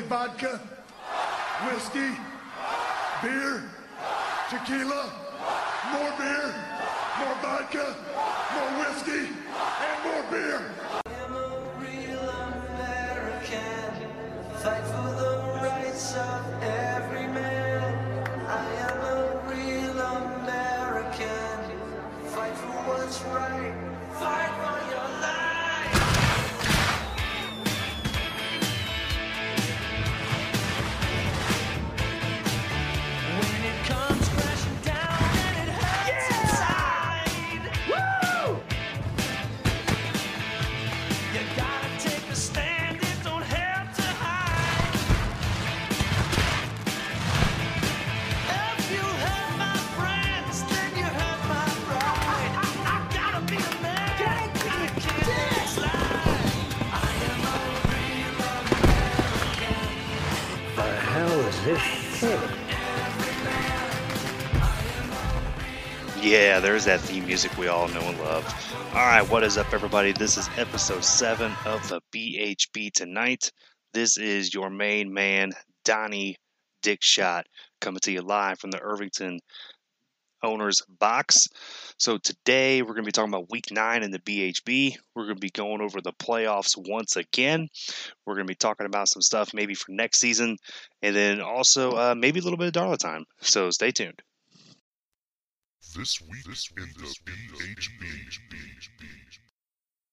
vodka, whiskey, beer, tequila, more beer, more vodka, more whiskey, and more beer. am a real American. Fight for the rights of every Yeah, there's that theme music we all know and love. All right, what is up, everybody? This is episode 7 of the BHB Tonight. This is your main man, Donnie Dickshot, coming to you live from the Irvington Owners Box. So, today we're going to be talking about week 9 in the BHB. We're going to be going over the playoffs once again. We're going to be talking about some stuff maybe for next season, and then also uh, maybe a little bit of Darla time. So, stay tuned. This week in the BHB.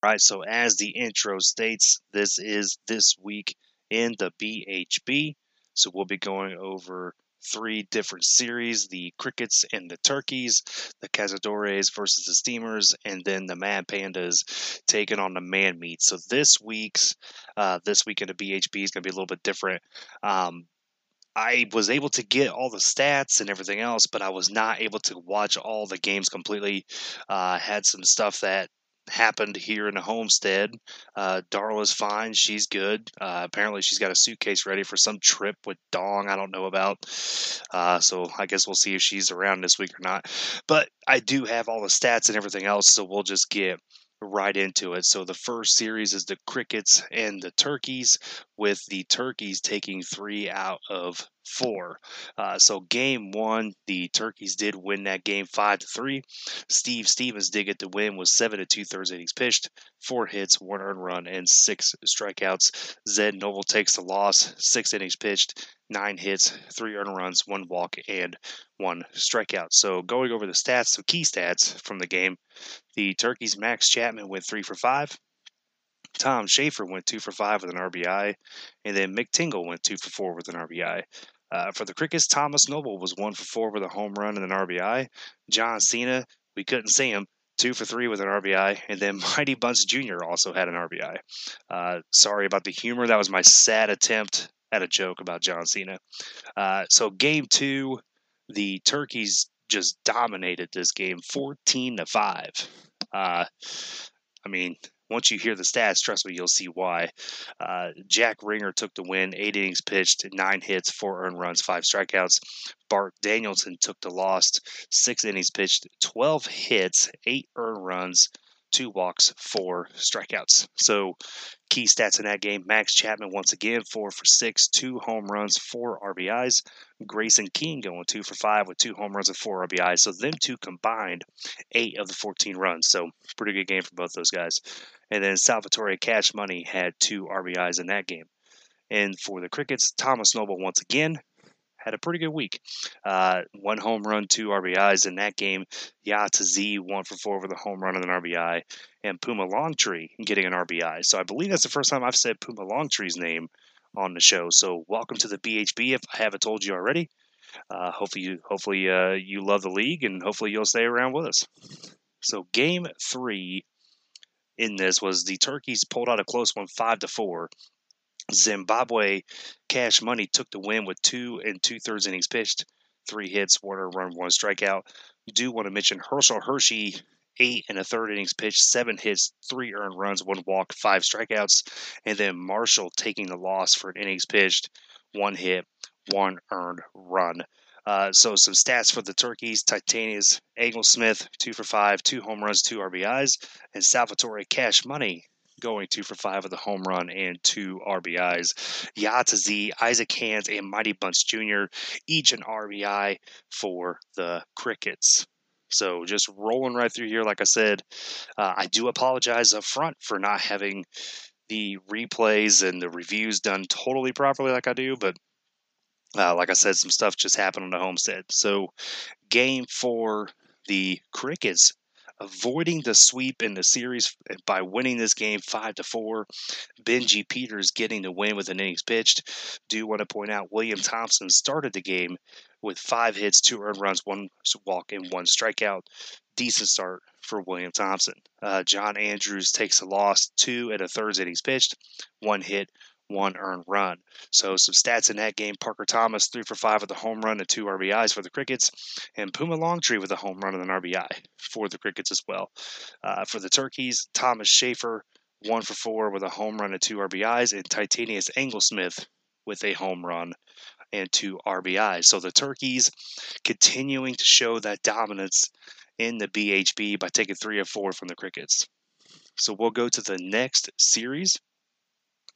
Right, so as the intro states, this is this week in the BHB. So we'll be going over three different series the Crickets and the Turkeys, the Cazadores versus the Steamers, and then the Mad Pandas taking on the Man Meat. So this week's, uh, this week in the BHB is going to be a little bit different. Um, I was able to get all the stats and everything else, but I was not able to watch all the games completely. Uh, had some stuff that happened here in the homestead. Uh, Darla's fine. She's good. Uh, apparently, she's got a suitcase ready for some trip with Dong I don't know about. Uh, so I guess we'll see if she's around this week or not. But I do have all the stats and everything else, so we'll just get right into it. So the first series is the Crickets and the Turkeys, with the Turkeys taking three out of four. Uh, so game one, the Turkeys did win that game five to three. Steve Stevens did get the win with seven to two thirds innings pitched, four hits, one earned run, and six strikeouts. Zed Noble takes the loss, six innings pitched, nine hits, three earned runs, one walk, and one strikeout. So going over the stats, so key stats from the game, the Turkeys Max Chapman went three for five. Tom Schaefer went two for five with an RBI, and then Mick Tingle went two for four with an RBI. Uh, for the Crickets, Thomas Noble was one for four with a home run and an RBI. John Cena, we couldn't see him, two for three with an RBI, and then Mighty Bunce Jr. also had an RBI. Uh, sorry about the humor. That was my sad attempt at a joke about John Cena. Uh, so game two, the Turkeys just dominated this game, fourteen to five. Uh, I mean, once you hear the stats, trust me, you'll see why. Uh, Jack Ringer took the win, eight innings pitched, nine hits, four earned runs, five strikeouts. Bart Danielson took the loss, six innings pitched, 12 hits, eight earned runs, two walks, four strikeouts. So, key stats in that game Max Chapman, once again, four for six, two home runs, four RBIs. Grayson King going two for five with two home runs and four RBIs. So, them two combined, eight of the 14 runs. So, pretty good game for both those guys. And then Salvatore Cash Money had two RBIs in that game. And for the Crickets, Thomas Noble once again had a pretty good week. Uh, one home run, two RBIs in that game. Yata Z one for four with a home run and an RBI, and Puma Longtree getting an RBI. So I believe that's the first time I've said Puma Longtree's name on the show. So welcome to the BHB. If I haven't told you already, uh, hopefully you hopefully uh, you love the league and hopefully you'll stay around with us. So game three in this was the Turkeys pulled out a close one, five to four. Zimbabwe Cash Money took the win with two and two thirds innings pitched, three hits, one run, one strikeout. You do want to mention Herschel Hershey, eight and a third innings pitched, seven hits, three earned runs, one walk, five strikeouts, and then Marshall taking the loss for an innings pitched, one hit, one earned run. Uh, so some stats for the Turkeys: Titanius Smith, two for five, two home runs, two RBIs, and Salvatore Cash Money going two for five with a home run and two RBIs. Yatazi, Isaac Hands, and Mighty Bunch Jr. each an RBI for the Crickets. So just rolling right through here. Like I said, uh, I do apologize up front for not having the replays and the reviews done totally properly like I do, but uh, like I said, some stuff just happened on the homestead. So, game four, the Crickets avoiding the sweep in the series by winning this game five to four. Benji Peters getting the win with an innings pitched. Do want to point out William Thompson started the game with five hits, two earned runs, one walk, and one strikeout. Decent start for William Thompson. Uh, John Andrews takes a loss, two and a third innings pitched, one hit, one earned run. So some stats in that game: Parker Thomas three for five with a home run and two RBIs for the Crickets, and Puma Longtree with a home run and an RBI for the Crickets as well. Uh, for the Turkeys, Thomas Schaefer one for four with a home run and two RBIs, and Titanius Anglesmith with a home run and two RBIs. So the Turkeys continuing to show that dominance in the BHB by taking three of four from the Crickets. So we'll go to the next series,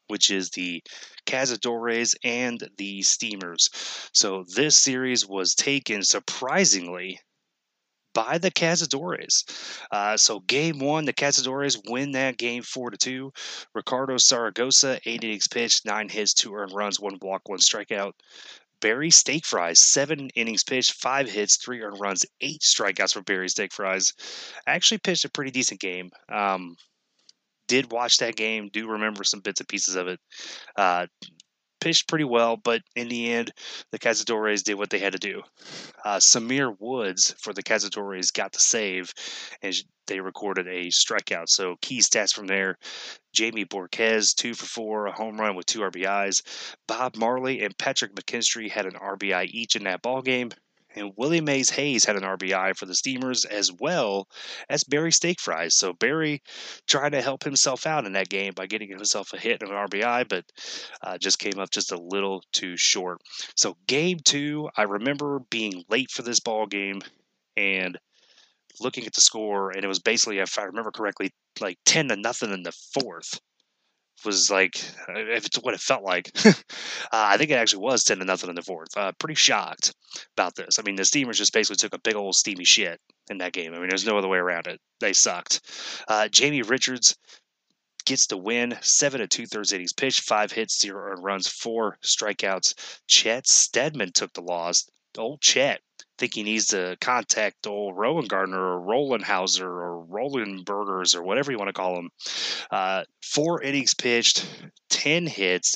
which is the Cazadores and the Steamers. So this series was taken surprisingly by the Cazadores. Uh, so game one, the Cazadores win that game four to two. Ricardo Saragosa, eight innings pitched, nine hits, two earned runs, one walk, one strikeout. Barry Steak Fries, seven innings pitched, five hits, three earned runs, eight strikeouts for Barry Steak Fries. Actually pitched a pretty decent game. Um, did watch that game, do remember some bits and pieces of it. Uh, pitched pretty well, but in the end, the Cazadores did what they had to do. Uh, Samir Woods for the Cazadores got the save, and they recorded a strikeout. So key stats from there: Jamie Borquez two for four, a home run with two RBIs. Bob Marley and Patrick McKinstry had an RBI each in that ball game. And Willie Mays Hayes had an RBI for the Steamers as well as Barry Steak Fries. So Barry trying to help himself out in that game by getting himself a hit and an RBI, but uh, just came up just a little too short. So game two, I remember being late for this ball game and looking at the score, and it was basically, if I remember correctly, like ten to nothing in the fourth was like if it's what it felt like. uh, I think it actually was ten to nothing in the fourth. Uh, pretty shocked about this. I mean, the Steamers just basically took a big old steamy shit in that game. I mean, there's no other way around it. They sucked. Uh, Jamie Richards gets the win. Seven and two thirds innings pitched, five hits, zero runs, four strikeouts. Chet Stedman took the loss. Old Chet think he needs to contact old Rowan Gardner or Roland Hauser or Roland Burgers or whatever you want to call him. Uh, four innings pitched, 10 hits,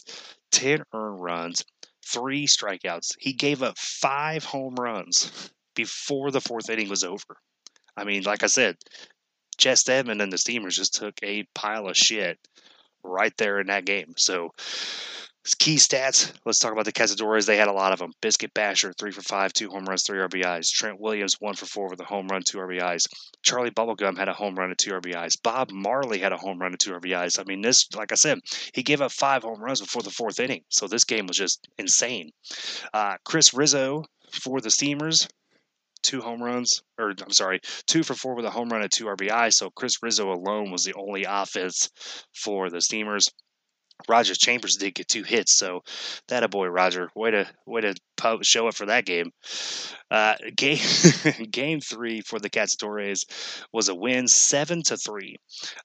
10 earned runs, three strikeouts. He gave up five home runs before the fourth inning was over. I mean, like I said, Chet Stedman and the Steamers just took a pile of shit right there in that game. So, Key stats. Let's talk about the Cazadores. They had a lot of them. Biscuit Basher, three for five, two home runs, three RBIs. Trent Williams, one for four with a home run, two RBIs. Charlie Bubblegum had a home run and two RBIs. Bob Marley had a home run and two RBIs. I mean, this, like I said, he gave up five home runs before the fourth inning. So this game was just insane. Uh, Chris Rizzo for the Steamers, two home runs, or I'm sorry, two for four with a home run and two RBI. So Chris Rizzo alone was the only offense for the Steamers. Roger Chambers did get two hits, so that a boy, Roger. Way to way to show up for that game. Uh, game game three for the Cazadores was a win, seven to three.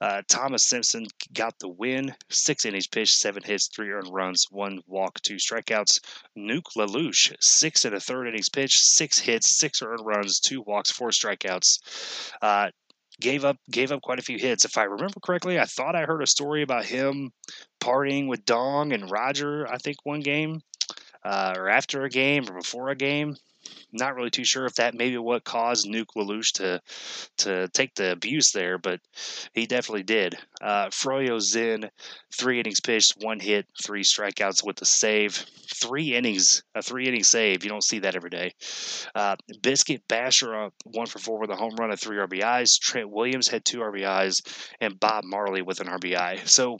Uh, Thomas Simpson got the win, six innings pitched, seven hits, three earned runs, one walk, two strikeouts. Nuke LaLoosh, six and a third innings pitched, six hits, six earned runs, two walks, four strikeouts. Uh, gave up gave up quite a few hits. If I remember correctly, I thought I heard a story about him partying with Dong and Roger. I think one game, uh, or after a game, or before a game. Not really too sure if that maybe what caused Nuke LaLoosh to to take the abuse there, but he definitely did. Uh, Zin, three innings pitched, one hit, three strikeouts with a save. Three innings, a three inning save. You don't see that every day. Uh, Biscuit Basher, uh, one for four with a home run and three RBIs. Trent Williams had two RBIs, and Bob Marley with an RBI. So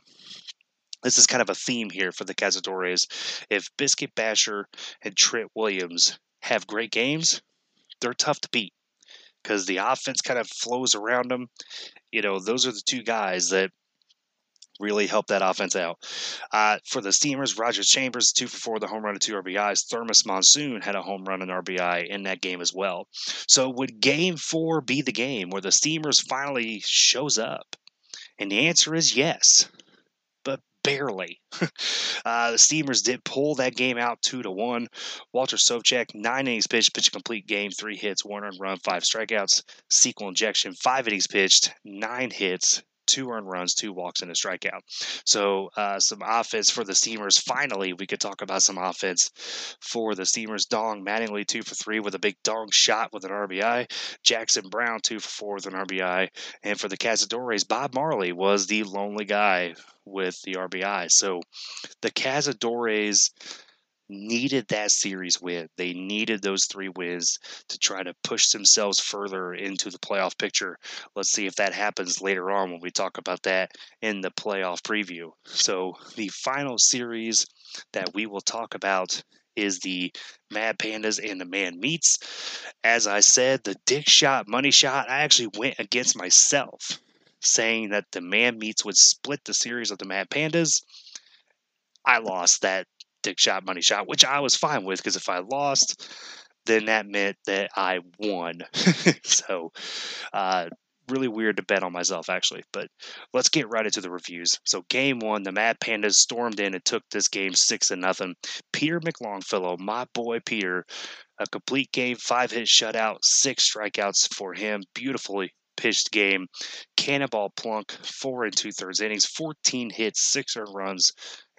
this is kind of a theme here for the Cazadores. If Biscuit Basher and Trent Williams have great games, they're tough to beat because the offense kind of flows around them. You know, those are the two guys that really help that offense out. Uh, for the Steamers, Rogers Chambers, two for four, the home run and two RBIs. Thermos Monsoon had a home run and RBI in that game as well. So would game four be the game where the Steamers finally shows up? And the answer is yes, barely. uh, the Steamers did pull that game out two to one. Walter Sobchak, nine innings pitched, pitch a complete game, three hits, one earned run, five strikeouts. Sequel injection, five innings pitched, nine hits, two earned runs, two walks, and a strikeout. So uh, some offense for the Steamers. Finally, we could talk about some offense for the Steamers. Dong Mattingly two for three with a big dong shot with an RBI. Jackson Brown two for four with an RBI. And for the Cazadores, Bob Marley was the lonely guy with the RBI. So the Cazadores needed that series win. They needed those three wins to try to push themselves further into the playoff picture. Let's see if that happens later on when we talk about that in the playoff preview. So, the final series that we will talk about is the Mad Pandas and the Man Meats. As I said, the dick shot, money shot, I actually went against myself saying that the Man Meats would split the series of the Mad Pandas. I lost that dick shot, money shot, which I was fine with because if I lost, then that meant that I won. so, uh, really weird to bet on myself actually. But let's get right into the reviews. So, game one, the Mad Pandas stormed in and took this game six to nothing. Peter McLongfellow, my boy Peter, a complete game, five hit shutout, six strikeouts for him. Beautifully pitched game. Cannonball Plunk, four and two thirds innings, 14 hits, six earned runs,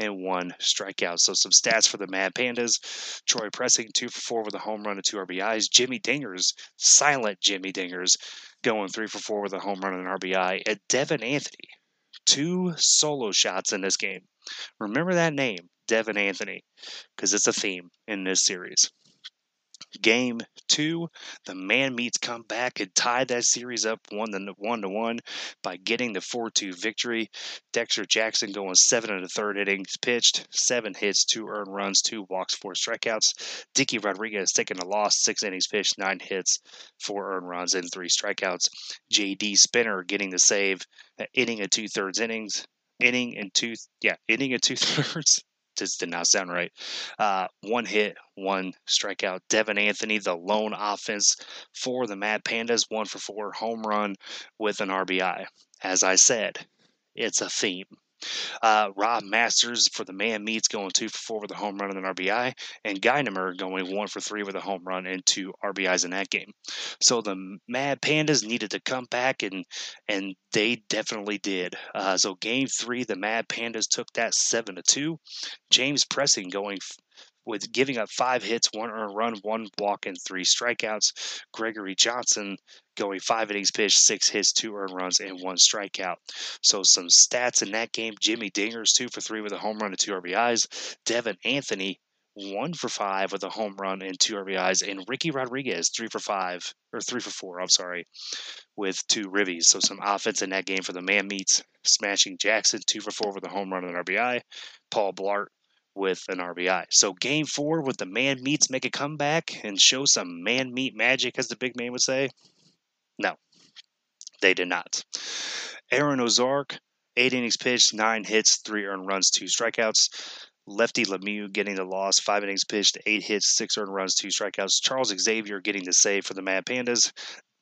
and one strikeout. So some stats for the Mad Pandas. Troy Pressing, two for four with a home run and two RBIs. Jimmy Dingers, silent Jimmy Dingers, going three for four with a home run and an RBI. And Devin Anthony, two solo shots in this game. Remember that name, Devin Anthony, because it's a theme in this series. Game two, the Man Meats come back and tie that series up one to one to one by getting the four two victory. Dexter Jackson going seven and a third innings pitched, seven hits, two earned runs, two walks, four strikeouts. Dicky Rodriguez taking a loss, six innings pitched, nine hits, four earned runs, and three strikeouts. J.D. Spinner getting the save, inning and two thirds innings, inning and two yeah inning and two thirds just did not sound right. Uh, one hit, one strikeout. Devin Anthony, the lone offense for the Mad Pandas, one for four, home run with an RBI. As I said, it's a theme. Uh, Rob Masters for the Man meats going two for four with a home run and an RBI, and Guynemer going one for three with a home run and two RBIs in that game. So the Mad Pandas needed to come back, and and they definitely did. Uh, so game three, the Mad Pandas took that seven to two. James Pressing going with giving up five hits, one earned run, one walk, and three strikeouts. Gregory Johnson going five innings pitched, six hits, two earned runs, and one strikeout. So some stats in that game: Jimmy Dingers two for three with a home run and two RBIs. Devin Anthony one for five with a home run and two RBIs, and Ricky Rodriguez three for five or three for four. I'm sorry, with two ribbies. So some offense in that game for the Man meats. smashing Jackson two for four with a home run and an RBI. Paul Blart with an RBI. So game four, would the man meats make a comeback and show some man meat magic, as the big man would say? No, they did not. Aaron Ozark, eight innings pitched, nine hits, three earned runs, two strikeouts. Lefty Lemieux getting the loss, five innings pitched, eight hits, six earned runs, two strikeouts. Charles Xavier getting the save for the Mad Pandas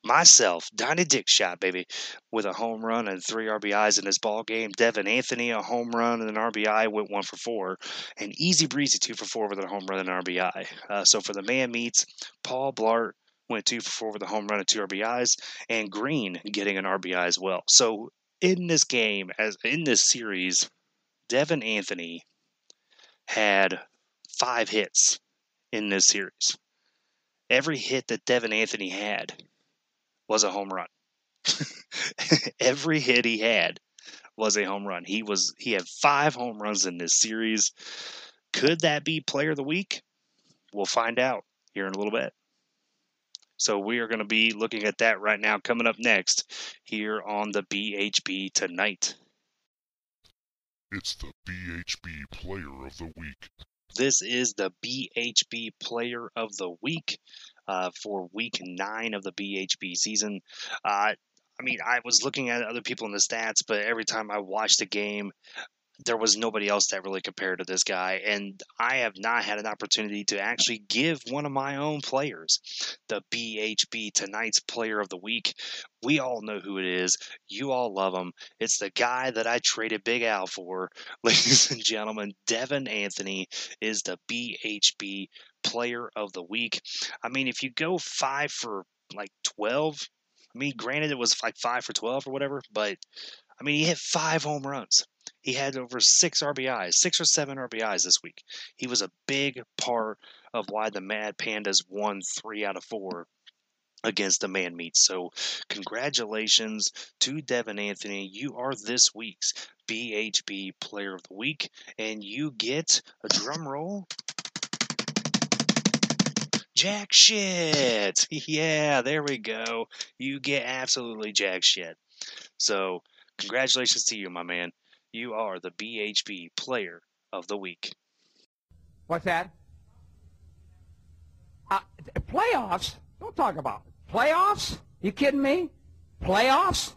myself, Donnie Dick shot, baby, with a home run and three RBIs in his ball game. Devin Anthony, a home run and an RBI, went one for four. And easy breezy, two for four with a home run and an RBI. Uh, so for the man meats, Paul Blart went two for four with a home run and two RBIs, and Green getting an RBI as well. So in this game, as in this series, Devin Anthony had five hits in this series. Every hit that Devin Anthony had was a home run. Every hit he had was a home run. He was he had five home runs in this series. Could that be player of the week? We'll find out here in a little bit. So we are going to be looking at that right now coming up next here on the BHB tonight. It's the BHB Player of the Week. This is the BHB Player of the Week uh, for week nine of the BHB season. Uh, I mean, I was looking at other people in the stats, but every time I watched a game, there was nobody else that really compared to this guy. And I have not had an opportunity to actually give one of my own players the BHB tonight's player of the week. We all know who it is. You all love him. It's the guy that I traded Big Al for. Ladies and gentlemen, Devin Anthony is the BHB player of the week. I mean, if you go five for like 12, I mean, granted, it was like five for 12 or whatever, but I mean, he hit five home runs. He had over six RBIs, six or seven RBIs this week. He was a big part of why the Mad Pandas won three out of four against the man meat. So, congratulations to Devin Anthony. You are this week's BHB Player of the Week, and you get a drum roll. Jack shit. Yeah, there we go. You get absolutely jack shit. So, congratulations to you, my man. You are the BHB Player of the Week. What's that? Uh, playoffs? Don't talk about it. playoffs. You kidding me? Playoffs?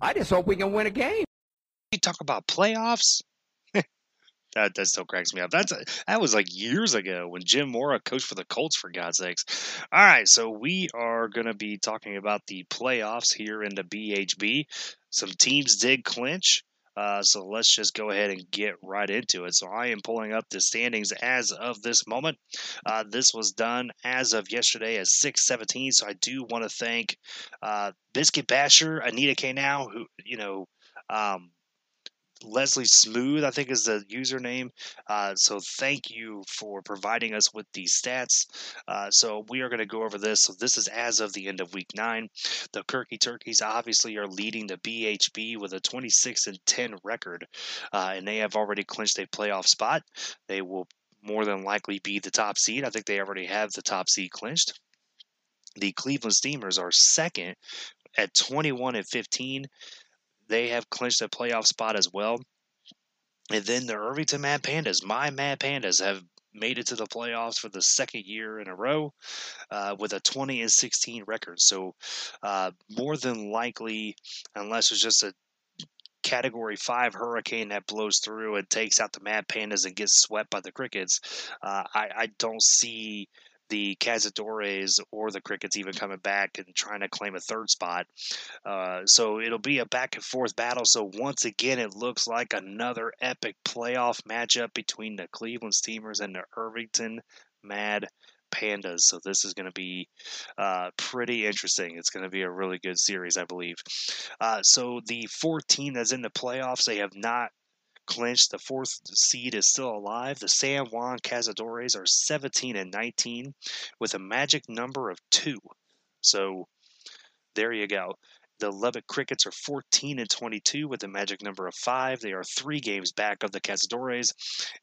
I just hope we can win a game. You talk about playoffs? that that still cracks me up. That's that was like years ago when Jim Mora coached for the Colts. For God's sakes! All right, so we are going to be talking about the playoffs here in the BHB. Some teams did clinch. Uh, so let's just go ahead and get right into it. So I am pulling up the standings as of this moment. Uh, this was done as of yesterday at 6:17. So I do want to thank uh, Biscuit Basher, Anita K. Now, who you know. Um, Leslie Smooth, I think is the username. Uh, so thank you for providing us with these stats. Uh, so we are going to go over this. So this is as of the end of week nine. The Kirky Turkeys obviously are leading the BHB with a 26 and 10 record, uh, and they have already clinched a playoff spot. They will more than likely be the top seed. I think they already have the top seed clinched. The Cleveland Steamers are second at 21 and 15 they have clinched a playoff spot as well. And then the Irvington Mad Pandas, my Mad Pandas, have made it to the playoffs for the second year in a row uh, with a 20 and 16 record. So, uh, more than likely, unless it's just a category five hurricane that blows through and takes out the Mad Pandas and gets swept by the Crickets, uh, I, I don't see the Cazadores or the Crickets even coming back and trying to claim a third spot. Uh, so it'll be a back and forth battle. So once again, it looks like another epic playoff matchup between the Cleveland Steamers and the Irvington Mad Pandas. So this is going to be uh, pretty interesting. It's going to be a really good series, I believe. Uh, so the 14 that's in the playoffs, they have not clinched. The fourth seed is still alive. The San Juan Cazadores are 17 and 19 with a magic number of two. So there you go. The Lubbock Crickets are 14 and 22 with a magic number of five. They are three games back of the Cazadores.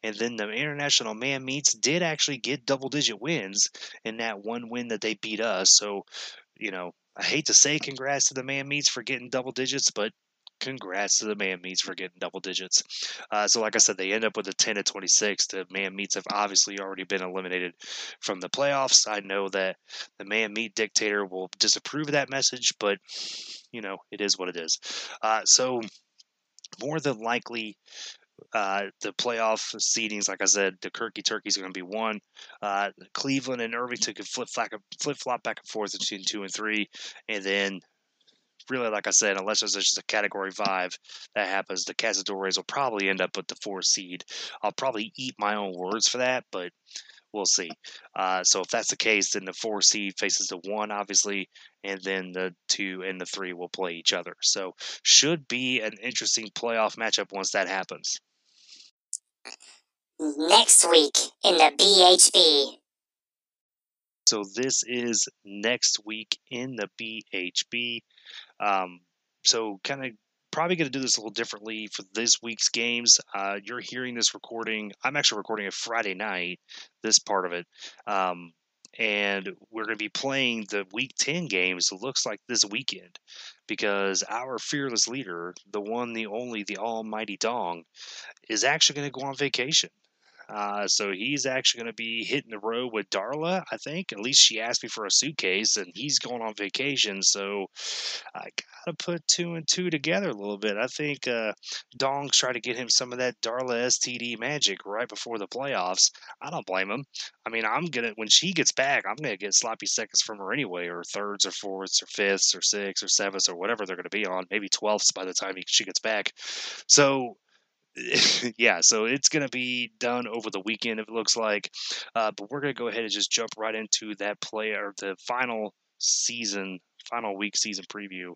And then the International Man Meats did actually get double digit wins in that one win that they beat us. So, you know, I hate to say congrats to the Man Meats for getting double digits, but congrats to the man meats for getting double digits. Uh, so, like I said, they end up with a 10 to 26. The man meats have obviously already been eliminated from the playoffs. I know that the man meat dictator will disapprove of that message, but you know, it is what it is. Uh, so, more than likely, uh, the playoff seedings, like I said, the Kirky Turkeys are going to be one. Uh, Cleveland and Irvington flip flip flop back and forth between two and three, and then really, like I said, unless there's just a category five that happens, the Cazadores will probably end up with the four seed. I'll probably eat my own words for that, but we'll see. Uh, so if that's the case, then the four seed faces the one, obviously, and then the two and the three will play each other. So should be an interesting playoff matchup once that happens. Next week in the BHB. So this is next week in the BHB. Um, so kind of probably going to do this a little differently for this week's games. Uh, you're hearing this recording. I'm actually recording it Friday night. This part of it. Um, and we're going to be playing the week 10 games it looks like this weekend because our fearless leader the one the only the almighty dong is actually going to go on vacation Uh, so he's actually going to be hitting the road with Darla, I think. At least she asked me for a suitcase, and he's going on vacation. So I got to put two and two together a little bit. I think uh, Dong's trying to get him some of that Darla STD magic right before the playoffs. I don't blame him. I mean, I'm going to, when she gets back, I'm going to get sloppy seconds from her anyway, or thirds, or fourths, or fifths, or sixths, or sevenths, or whatever they're going to be on. Maybe 12ths by the time she gets back. So yeah, so it's going to be done over the weekend, if it looks like. Uh, but we're going to go ahead and just jump right into that play or the final season, final week season preview.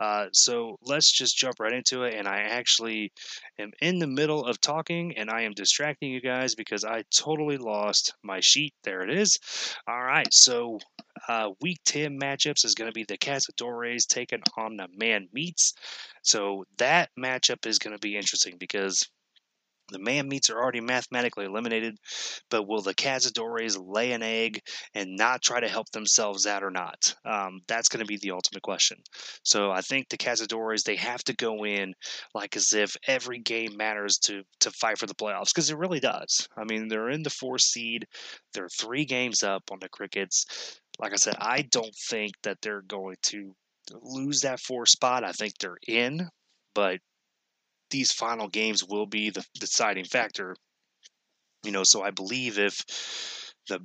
Uh, so let's just jump right into it. And I actually am in the middle of talking and I am distracting you guys because I totally lost my sheet. There it is. All right, so uh, week 10 matchups is going to be the Cazadores taking on the Man Meats. So that matchup is going to be interesting because the man meats are already mathematically eliminated, but will the Cazadores lay an egg and not try to help themselves out or not? Um, that's going to be the ultimate question. So I think the Cazadores they have to go in like as if every game matters to to fight for the playoffs because it really does. I mean they're in the four seed, they're three games up on the Crickets. Like I said, I don't think that they're going to lose that four spot. I think they're in, but these final games will be the deciding factor. You know, so I believe if the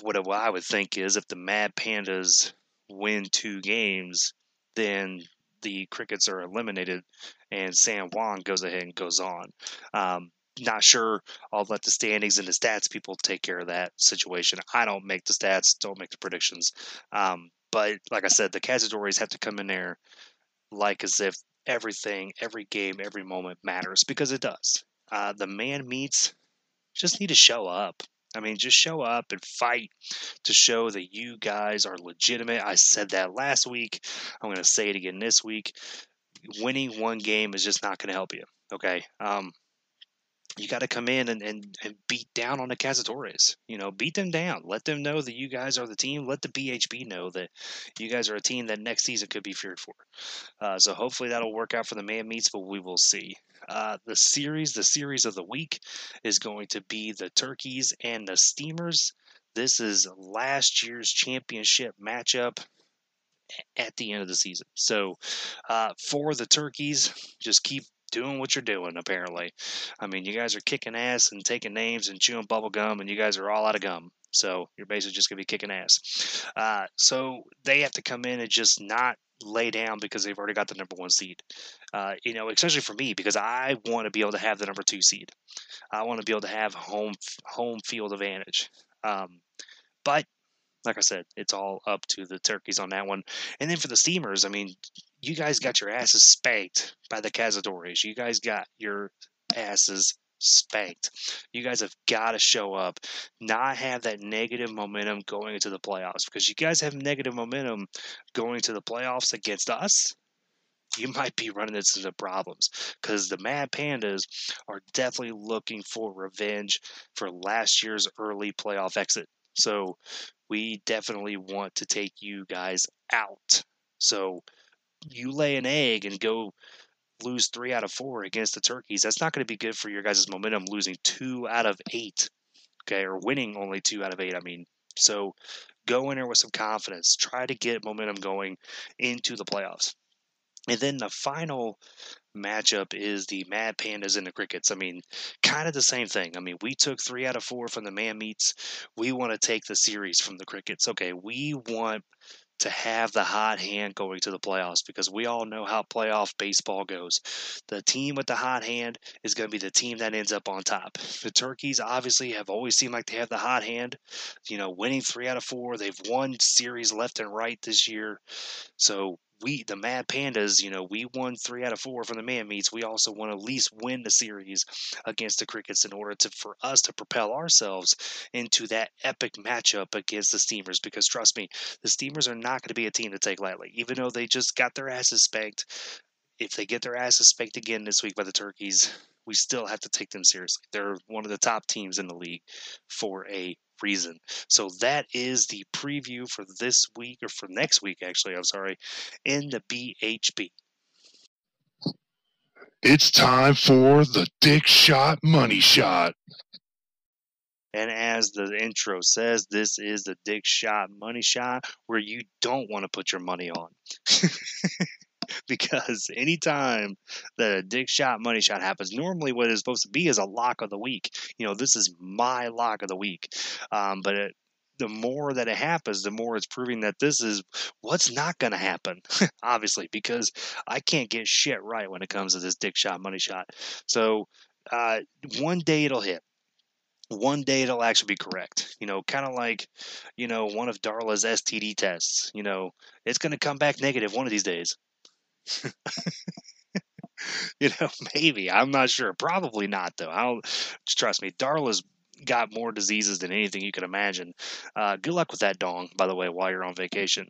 what I would think is if the Mad Pandas win two games, then the Crickets are eliminated, and San Juan goes ahead and goes on. Um, not sure. I'll let the standings and the stats people take care of that situation. I don't make the stats, don't make the predictions. Um, but like I said, the Cazadores have to come in there like as if everything, every game, every moment matters because it does. Uh, the man meats just need to show up. I mean, just show up and fight to show that you guys are legitimate. I said that last week. I'm going to say it again this week. Winning one game is just not going to help you. Okay. Um, you got to come in and, and, and beat down on the Cazadores. You know, beat them down. Let them know that you guys are the team. Let the BHB know that you guys are a team that next season could be feared for. Uh, so hopefully that'll work out for the man meats, but we will see. Uh, the series, the series of the week, is going to be the Turkeys and the Steamers. This is last year's championship matchup at the end of the season. So uh, for the Turkeys, just keep doing what you're doing, apparently. I mean, you guys are kicking ass and taking names and chewing bubble gum, and you guys are all out of gum. So you're basically just going to be kicking ass. Uh, so they have to come in and just not lay down because they've already got the number one seed. Uh, you know, especially for me because I want to be able to have the number two seed. I want to be able to have home home field advantage. Um, but like I said, it's all up to the turkeys on that one. And then for the steamers, I mean, you guys got your asses spanked by the Cazadores. You guys got your asses spanked. You guys have got to show up, not have that negative momentum going into the playoffs because you guys have negative momentum going to the playoffs against us. You might be running into some problems because the Mad Pandas are definitely looking for revenge for last year's early playoff exit. So we definitely want to take you guys out. So you lay an egg and go lose three out of four against the Turkeys, that's not going to be good for your guys' momentum losing two out of eight, okay, or winning only two out of eight. I mean, so go in there with some confidence. Try to get momentum going into the playoffs. And then the final matchup is the Mad Pandas and the Crickets. I mean, kind of the same thing. I mean, we took three out of four from the Man Meats. We want to take the series from the Crickets. Okay, we want to have the hot hand going to the playoffs because we all know how playoff baseball goes. The team with the hot hand is going to be the team that ends up on top. The Turkeys obviously have always seemed like they have the hot hand, you know, winning three out of four. They've won series left and right this year. So we the Mad Pandas, you know, we won three out of four from the man meats. We also want to at least win the series against the Crickets in order to for us to propel ourselves into that epic matchup against the Steamers. Because trust me, the Steamers are not going to be a team to take lightly, even though they just got their asses spanked. If they get their asses spanked again this week by the Turkeys, we still have to take them seriously. They're one of the top teams in the league for a reason. So that is the preview for this week, or for next week, actually, I'm sorry, in the BHB. It's time for the Dick Shot Money Shot. And as the intro says, this is the dick shot money shot where you don't want to put your money on. because anytime that a dick shot money shot happens, normally what it's supposed to be is a lock of the week. You know, this is my lock of the week. Um, but it, the more that it happens, the more it's proving that this is what's not going to happen, obviously, because I can't get shit right when it comes to this dick shot money shot. So uh, one day it'll hit. One day it'll actually be correct. You know, kind of like, you know, one of Darla's STD tests. You know, it's going to come back negative one of these days. you know, maybe. I'm not sure. Probably not, though. I'll trust me. Darla's got more diseases than anything you can imagine. Uh, good luck with that dong, by the way, while you're on vacation.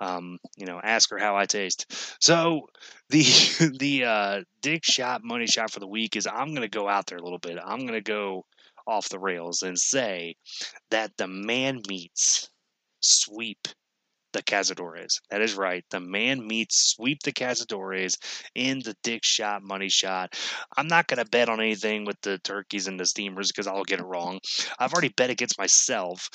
Um, you know, ask her how I taste. So the the uh, dick shot money shot for the week is I'm gonna go out there a little bit. I'm gonna go off the rails and say that the man meats sweep the Cazadores. That is right. The man meats sweep the Cazadores in the dick shot money shot. I'm not going to bet on anything with the turkeys and the steamers because I'll get it wrong. I've already bet against myself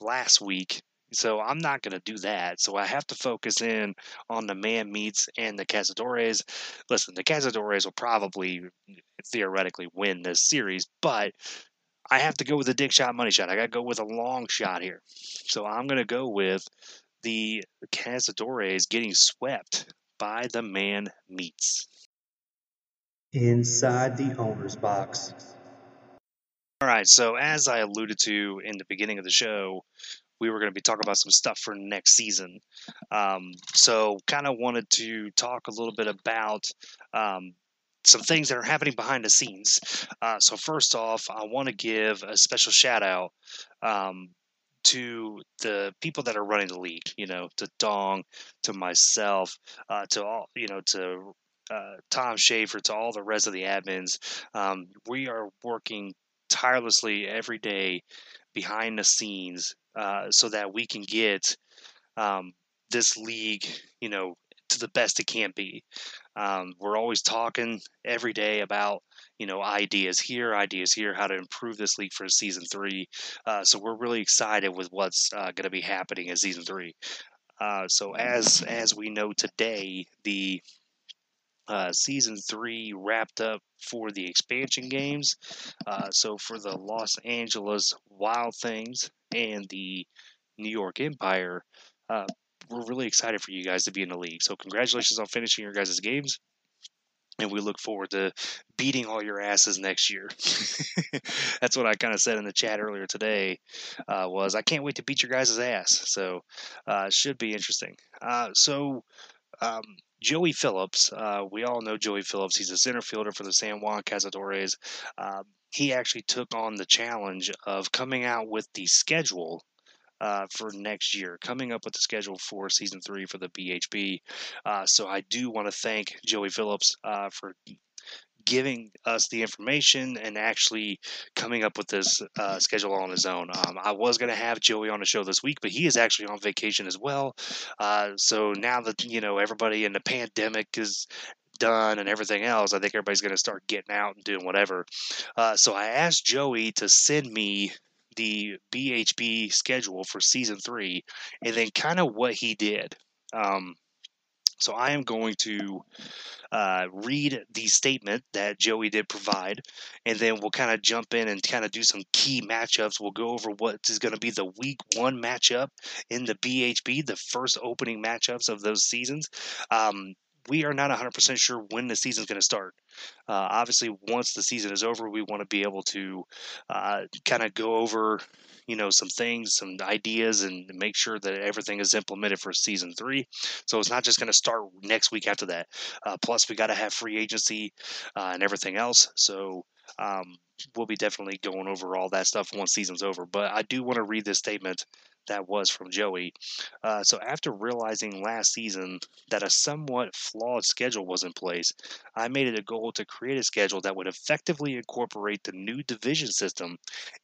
last week. So I'm not going to do that. So I have to focus in on the man meats and the Cazadores. Listen, the Cazadores will probably theoretically win this series, but I have to go with a dick shot money shot. I got to go with a long shot here. So I'm going to go with the Cazadores getting swept by the man meats. Inside the owner's box. All right, so as I alluded to in the beginning of the show, we were going to be talking about some stuff for next season. Um, so, kind of wanted to talk a little bit about um, some things that are happening behind the scenes. Uh, so, first off, I want to give a special shout out um, to the people that are running the league, you know, to Dong, to myself, uh, to all, you know, to uh, Tom Schaefer, to all the rest of the admins. Um, we are working tirelessly every day behind the scenes uh, so that we can get um, this league, you know, to the best it can be. Um, we're always talking every day about you know ideas here, ideas here, how to improve this league for season three. Uh, so we're really excited with what's uh, going to be happening in season three. Uh, so as as we know today, the uh, season three wrapped up for the expansion games. Uh, so for the Los Angeles Wild Things and the New York Empire, uh, we're really excited for you guys to be in the league. So congratulations on finishing your guys' games. And we look forward to beating all your asses next year. That's what I kind of said in the chat earlier today. Uh, was I can't wait to beat your guys' ass. So uh, should be interesting. Uh, so um, Joey Phillips, uh, we all know Joey Phillips. He's a center fielder for the San Juan Cazadores. Uh, he actually took on the challenge of coming out with the schedule uh, for next year, coming up with the schedule for season three for the BHB. Uh, so I do want to thank Joey Phillips uh, for giving us the information and actually coming up with this uh, schedule on his own. Um, I was going to have Joey on the show this week, but he is actually on vacation as well. Uh, so now that you know everybody in the pandemic is done and everything else, I think everybody's going to start getting out and doing whatever. Uh, so I asked Joey to send me the BHB schedule for season three, and then kind of what he did. Um, so I am going to uh, read the statement that Joey did provide, and then we'll kind of jump in and kind of do some key matchups. We'll go over what is going to be the week one matchup in the BHB, the first opening matchups of those seasons. Um, we are not 100% sure when the season is going to start. Uh, obviously, once the season is over, we want to be able to uh, kind of go over, you know, some things, some ideas, and make sure that everything is implemented for season three. So it's not just going to start next week after that. Uh, plus, we got to have free agency uh, and everything else. So um, we'll be definitely going over all that stuff once season's over. But I do want to read this statement that was from Joey. Uh, so after realizing last season that a somewhat flawed schedule was in place, I made it a goal to create a schedule that would effectively incorporate the new division system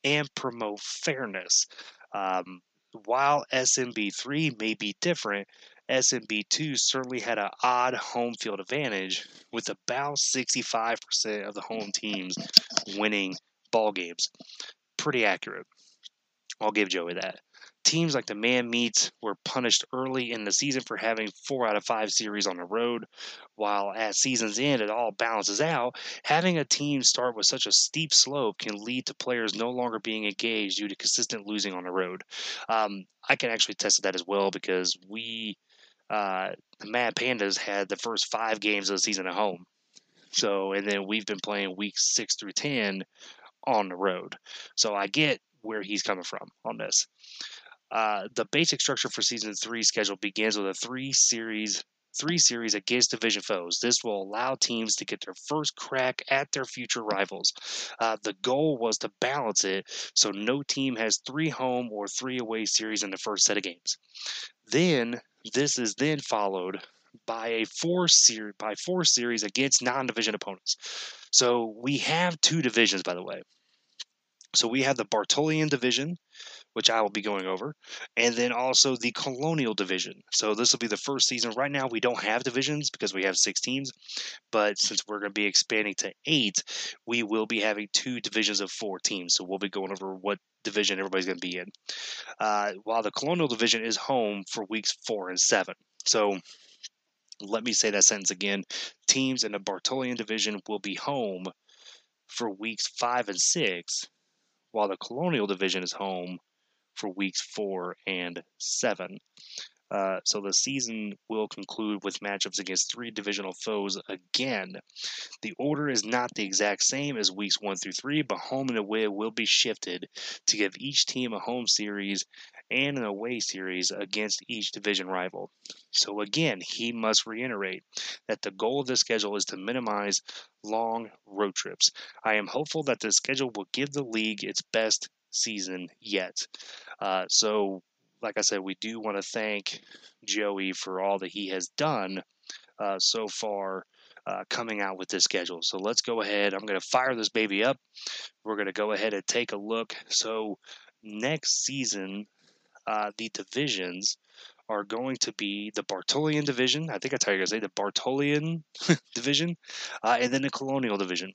and promote fairness. Um, while SMB3 may be different, SMB2 certainly had an odd home field advantage with about 65% of the home teams winning ball games. Pretty accurate. I'll give Joey that. Teams like the Man Meats were punished early in the season for having four out of five series on the road, while at season's end it all balances out. Having a team start with such a steep slope can lead to players no longer being engaged due to consistent losing on the road. Um, I can actually test that as well because we, uh, the Mad Pandas, had the first five games of the season at home. So, and then we've been playing weeks six through 10 on the road. So I get where he's coming from on this. Uh, the basic structure for season three schedule begins with a three series three series against division foes. This will allow teams to get their first crack at their future rivals. Uh, the goal was to balance it so no team has three home or three away series in the first set of games. Then this is then followed by a four series by four series against non-division opponents. So we have two divisions, by the way. So we have the Bartolian division, which I will be going over, and then also the Colonial division. So this will be the first season. Right now, we don't have divisions because we have six teams, but since we're going to be expanding to eight, we will be having two divisions of four teams. So we'll be going over what division everybody's going to be in. Uh, while the Colonial division is home for weeks four and seven. So let me say that sentence again. Teams in the Bartolian division will be home for weeks five and six, while the Colonial division is home for weeks four and seven. Uh, so the season will conclude with matchups against three divisional foes again. The order is not the exact same as weeks one through three, but home and away will be shifted to give each team a home series and an away series against each division rival. So again, he must reiterate that the goal of the schedule is to minimize long road trips. I am hopeful that the schedule will give the league its best season yet. Uh, so like I said, we do want to thank Joey for all that he has done uh, so far. Uh, coming out with this schedule. So let's go ahead. I'm going to fire this baby up. We're going to go ahead and take a look. So next season, uh, the divisions are going to be the Bartolian division. I think that's how you're going to say the Bartolian division, uh, and then the Colonial division.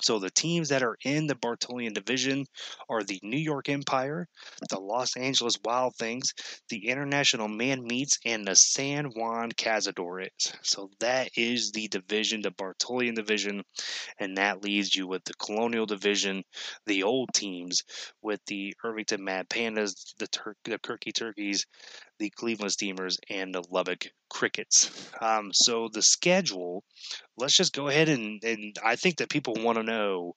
So the teams that are in the Bartolian division are the New York Empire, the Los Angeles Wild Things, the International Man Meats, and the San Juan Cazadores. So that is the division, the Bartolian division, and that leaves you with the Colonial division, the old teams with the Irvington Mad Pandas, the, Tur- the Kirky Turkeys, the Cleveland Steamers, and the Lubbock Crickets. Um, so the schedule, let's just go ahead and, and I think that people want to know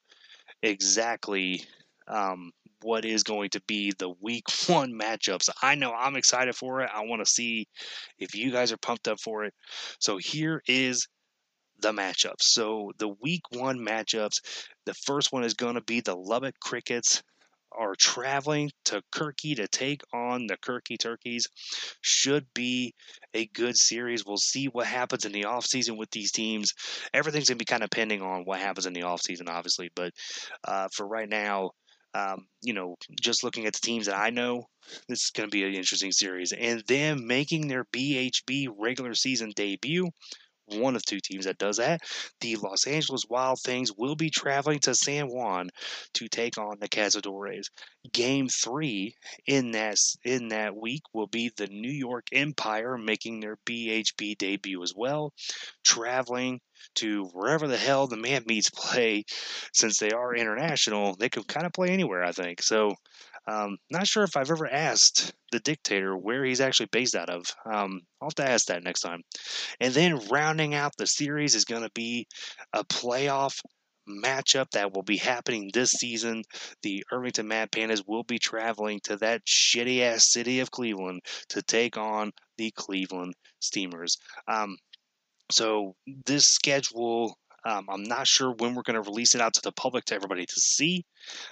exactly um, what is going to be the week one matchups. I know I'm excited for it. I want to see if you guys are pumped up for it. So here is the matchups. So the week one matchups, the first one is going to be the Lubbock Crickets are traveling to Kirky to take on the Kirky Turkeys. Should be a good series. We'll see what happens in the offseason with these teams. Everything's going to be kind of pending on what happens in the offseason, obviously. But uh, for right now, um, you know, just looking at the teams that I know, this is going to be an interesting series. And them making their BHB regular season debut one of two teams that does that. The Los Angeles Wild Things will be traveling to San Juan to take on the Cazadores. Game three in that in that week will be the New York Empire making their BHB debut as well, traveling to wherever the hell the man meats play. Since they are international, they can kind of play anywhere, I think. So um, not sure if I've ever asked the dictator where he's actually based out of. Um, I'll have to ask that next time. And then rounding out the series is going to be a playoff matchup that will be happening this season. The Irvington Mad Pandas will be traveling to that shitty ass city of Cleveland to take on the Cleveland Steamers. Um, so this schedule um, I'm not sure when we're going to release it out to the public to everybody to see,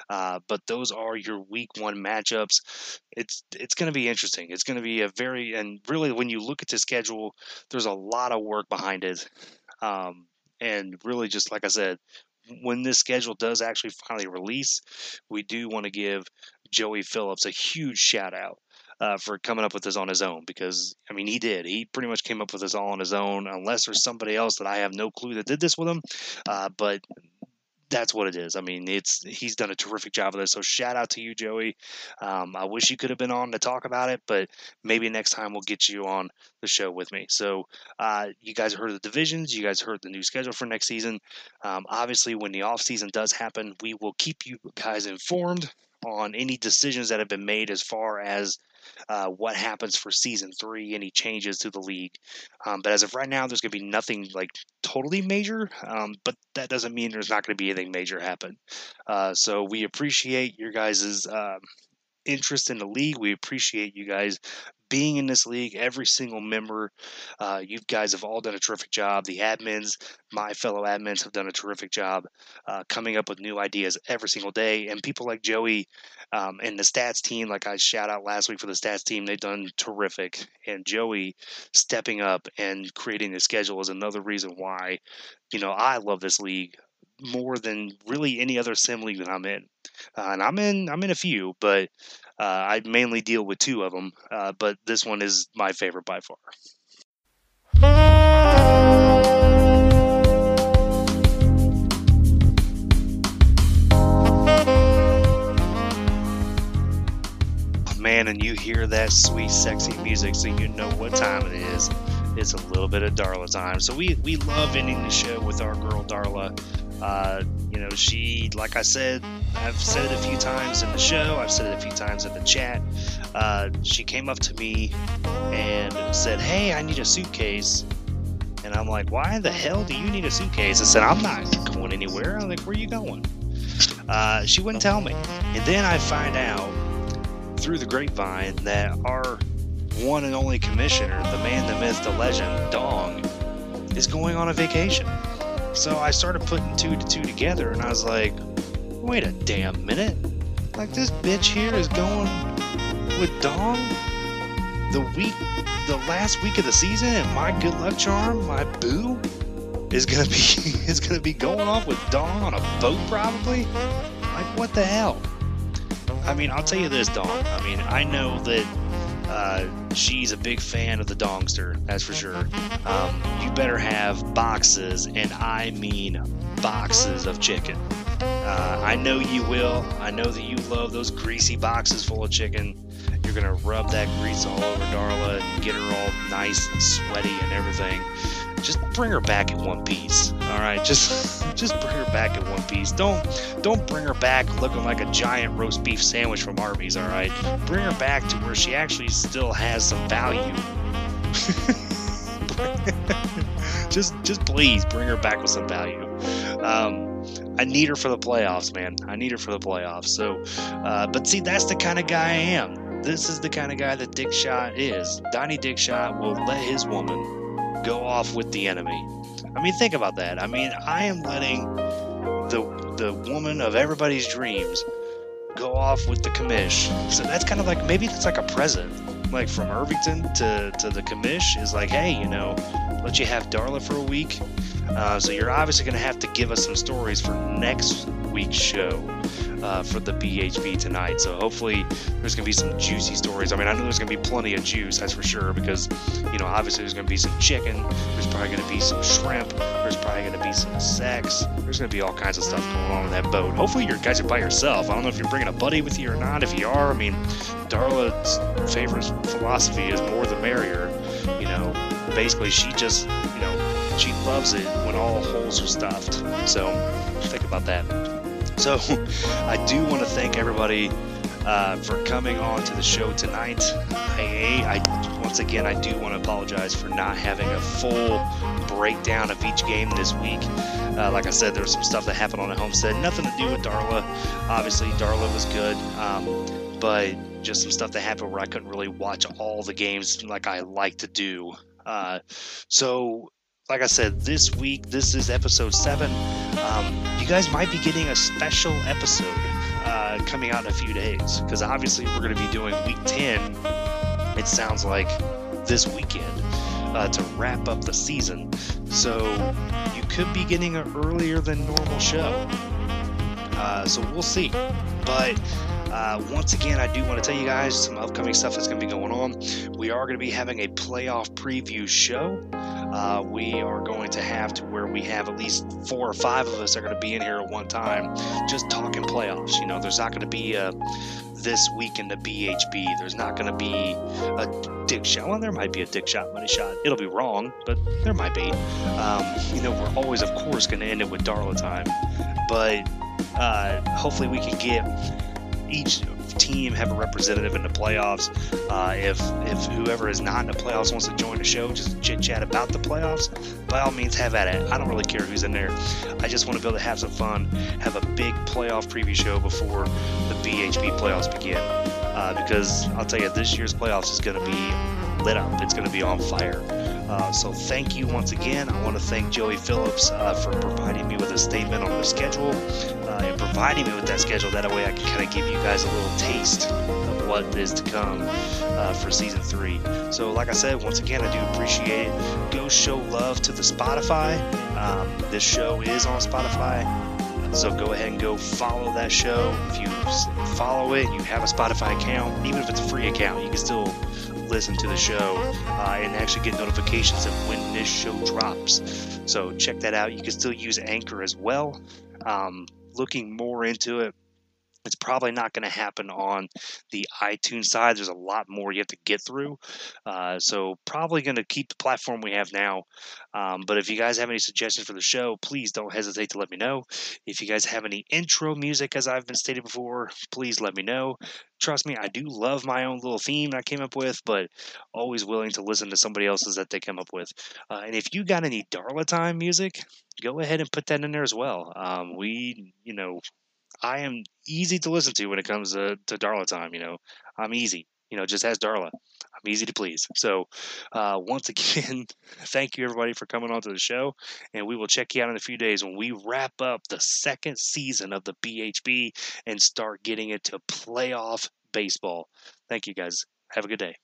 uh, but those are your week one matchups. It's it's going to be interesting. It's going to be a very and really when you look at the schedule, there's a lot of work behind it, um, and really just like I said, when this schedule does actually finally release, we do want to give Joey Phillips a huge shout out uh, for coming up with this on his own because I mean he did. He pretty much came up with this all on his own, unless there's somebody else that I have no clue that did this with him. Uh, but that's what it is. I mean, it's he's done a terrific job of this. So shout out to you, Joey. Um, I wish you could have been on to talk about it, but maybe next time we'll get you on the show with me. So uh, you guys heard the divisions. You guys heard the new schedule for next season. Um, obviously, when the off season does happen, we will keep you guys informed on any decisions that have been made as far as uh, what happens for season three, any changes to the league. Um, but as of right now, there's going to be nothing like totally major, um, but that doesn't mean there's not going to be anything major happen. Uh, so we appreciate your guys' uh, interest in the league. We appreciate you guys being in this league, every single member. Uh, you guys have all done a terrific job. The admins, my fellow admins, have done a terrific job uh, coming up with new ideas every single day. And people like Joey um, and the stats team, like I shout out last week for the stats team, they've done terrific. And Joey stepping up and creating the schedule is another reason why, you know, I love this league more than really any other sim league that I'm in. Uh, and I'm in I'm in a few, but uh, I mainly deal with two of them. Uh, but this one is my favorite by far. Man, and you hear that sweet, sexy music, so you know what time it is. It's a little bit of Darla time. So we we love ending the show with our girl Darla. Uh, you know, she, like I said, I've said it a few times in the show, I've said it a few times in the chat. Uh, she came up to me and said, Hey, I need a suitcase. And I'm like, Why the hell do you need a suitcase? I said, I'm not going anywhere. I'm like, Where are you going? Uh, she wouldn't tell me. And then I find out through the grapevine that our one and only commissioner, the man, the myth, the legend, Dong, is going on a vacation. So I started putting two to two together, and I was like, wait a damn minute. Like, this bitch here is going with Dong the week, the last week of the season, and my good luck charm, my boo, is gonna be is gonna be going off with Dong on a boat, probably. Like, what the hell? I mean, I'll tell you this, Dong. I mean, I know that uh, she's a big fan of the Dongster, that's for sure. Um, you better have boxes, and I mean boxes of chicken. Uh, I know you will. I know that you love those greasy boxes full of chicken. You're gonna rub that grease all over Darla and get her all nice and sweaty and everything. Just bring her back in one piece. All right, just just bring her back in one piece. Don't don't bring her back looking like a giant roast beef sandwich from Arby's. All right, bring her back to where she actually still has some value. just just please bring her back with some value. Um, I need her for the playoffs, man. I need her for the playoffs. So, uh, but see, that's the kind of guy I am. This is the kind of guy that Dick Shot is. Donny Dick Shot will let his woman go off with the enemy. I mean, think about that. I mean, I am letting the the woman of everybody's dreams go off with the commish. So that's kind of like maybe that's like a present, like from Irvington to to the commish is like, hey, you know, let you have Darla for a week. Uh, so you're obviously going to have to give us some stories for next week's show uh, for the BHB tonight. So hopefully there's going to be some juicy stories. I mean, I know there's going to be plenty of juice, that's for sure, because you know obviously there's going to be some chicken. There's probably going to be some shrimp. There's probably going to be some sex. There's going to be all kinds of stuff going on in that boat. Hopefully you guys are by yourself. I don't know if you're bringing a buddy with you or not. If you are, I mean, Darla's favorite philosophy is more the merrier. You know, basically she just you know she loves it when all holes are stuffed. So think about that. So I do want to thank everybody uh, for coming on to the show tonight. I, I once again I do want to apologize for not having a full breakdown of each game this week. Uh, like I said, there was some stuff that happened on the homestead, nothing to do with Darla. Obviously, Darla was good, um, but just some stuff that happened where I couldn't really watch all the games like I like to do. Uh, so like I said, this week, this is episode seven. Um, you guys might be getting a special episode uh, coming out in a few days because obviously we're going to be doing week 10. It sounds like this weekend uh, to wrap up the season. So you could be getting an earlier than normal show. Uh, so we'll see. But uh, once again, I do want to tell you guys some upcoming stuff that's going to be going on. We are going to be having a playoff preview show. uh, we are going to have to we have at least four or five of us are going to be in here at one time, just talking playoffs. You know, there's not going to be a this week in the BHB. There's not going to be a dick shot. Well, there might be a dick shot, money shot. It'll be wrong, but there might be. Um, you know, we're always, of course, going to end it with Darla time, but uh, hopefully we can get each team have a representative in the playoffs. Uh, if if whoever is not in the playoffs wants to join the show, just chit chat about the playoffs. By all means, have at it. I don't really care who's in there. I just want to be able to have some fun, have a big playoff preview show before the BHB playoffs begin. Uh, because I'll tell you, this year's playoffs is going to be lit up. It's going to be on fire. Uh, so thank you once again. I want to thank Joey Phillips uh, for providing me with a statement on the schedule uh, and providing me with that schedule. That way I can kind of give you guys a little taste of what is to come uh, for season three. So like I said, once again, I do appreciate it. Go show love to the Spotify. Um, this show is on Spotify. So go ahead and go follow that show. If you follow it, you have a Spotify account, even if it's a free account, you can still listen to the show uh, and actually get notifications of when this show drops. So check that out. You can still use Anchor as well. Um, looking more into it, it's probably not going to happen on the iTunes side. There's a lot more you have to get through. Uh, so, probably going to keep the platform we have now. Um, but if you guys have any suggestions for the show, please don't hesitate to let me know. If you guys have any intro music, as I've been stated before, please let me know. Trust me, I do love my own little theme I came up with, but always willing to listen to somebody else's that they come up with. Uh, and if you got any Darla Time music, go ahead and put that in there as well. Um, we, you know, I am easy to listen to when it comes to, to Darla time. You know, I'm easy. You know, just as Darla. I'm easy to please. So, uh, once again, thank you everybody for coming on to the show, and we will check you out in a few days when we wrap up the second season of the BHB and start getting into playoff baseball. Thank you guys. Have a good day.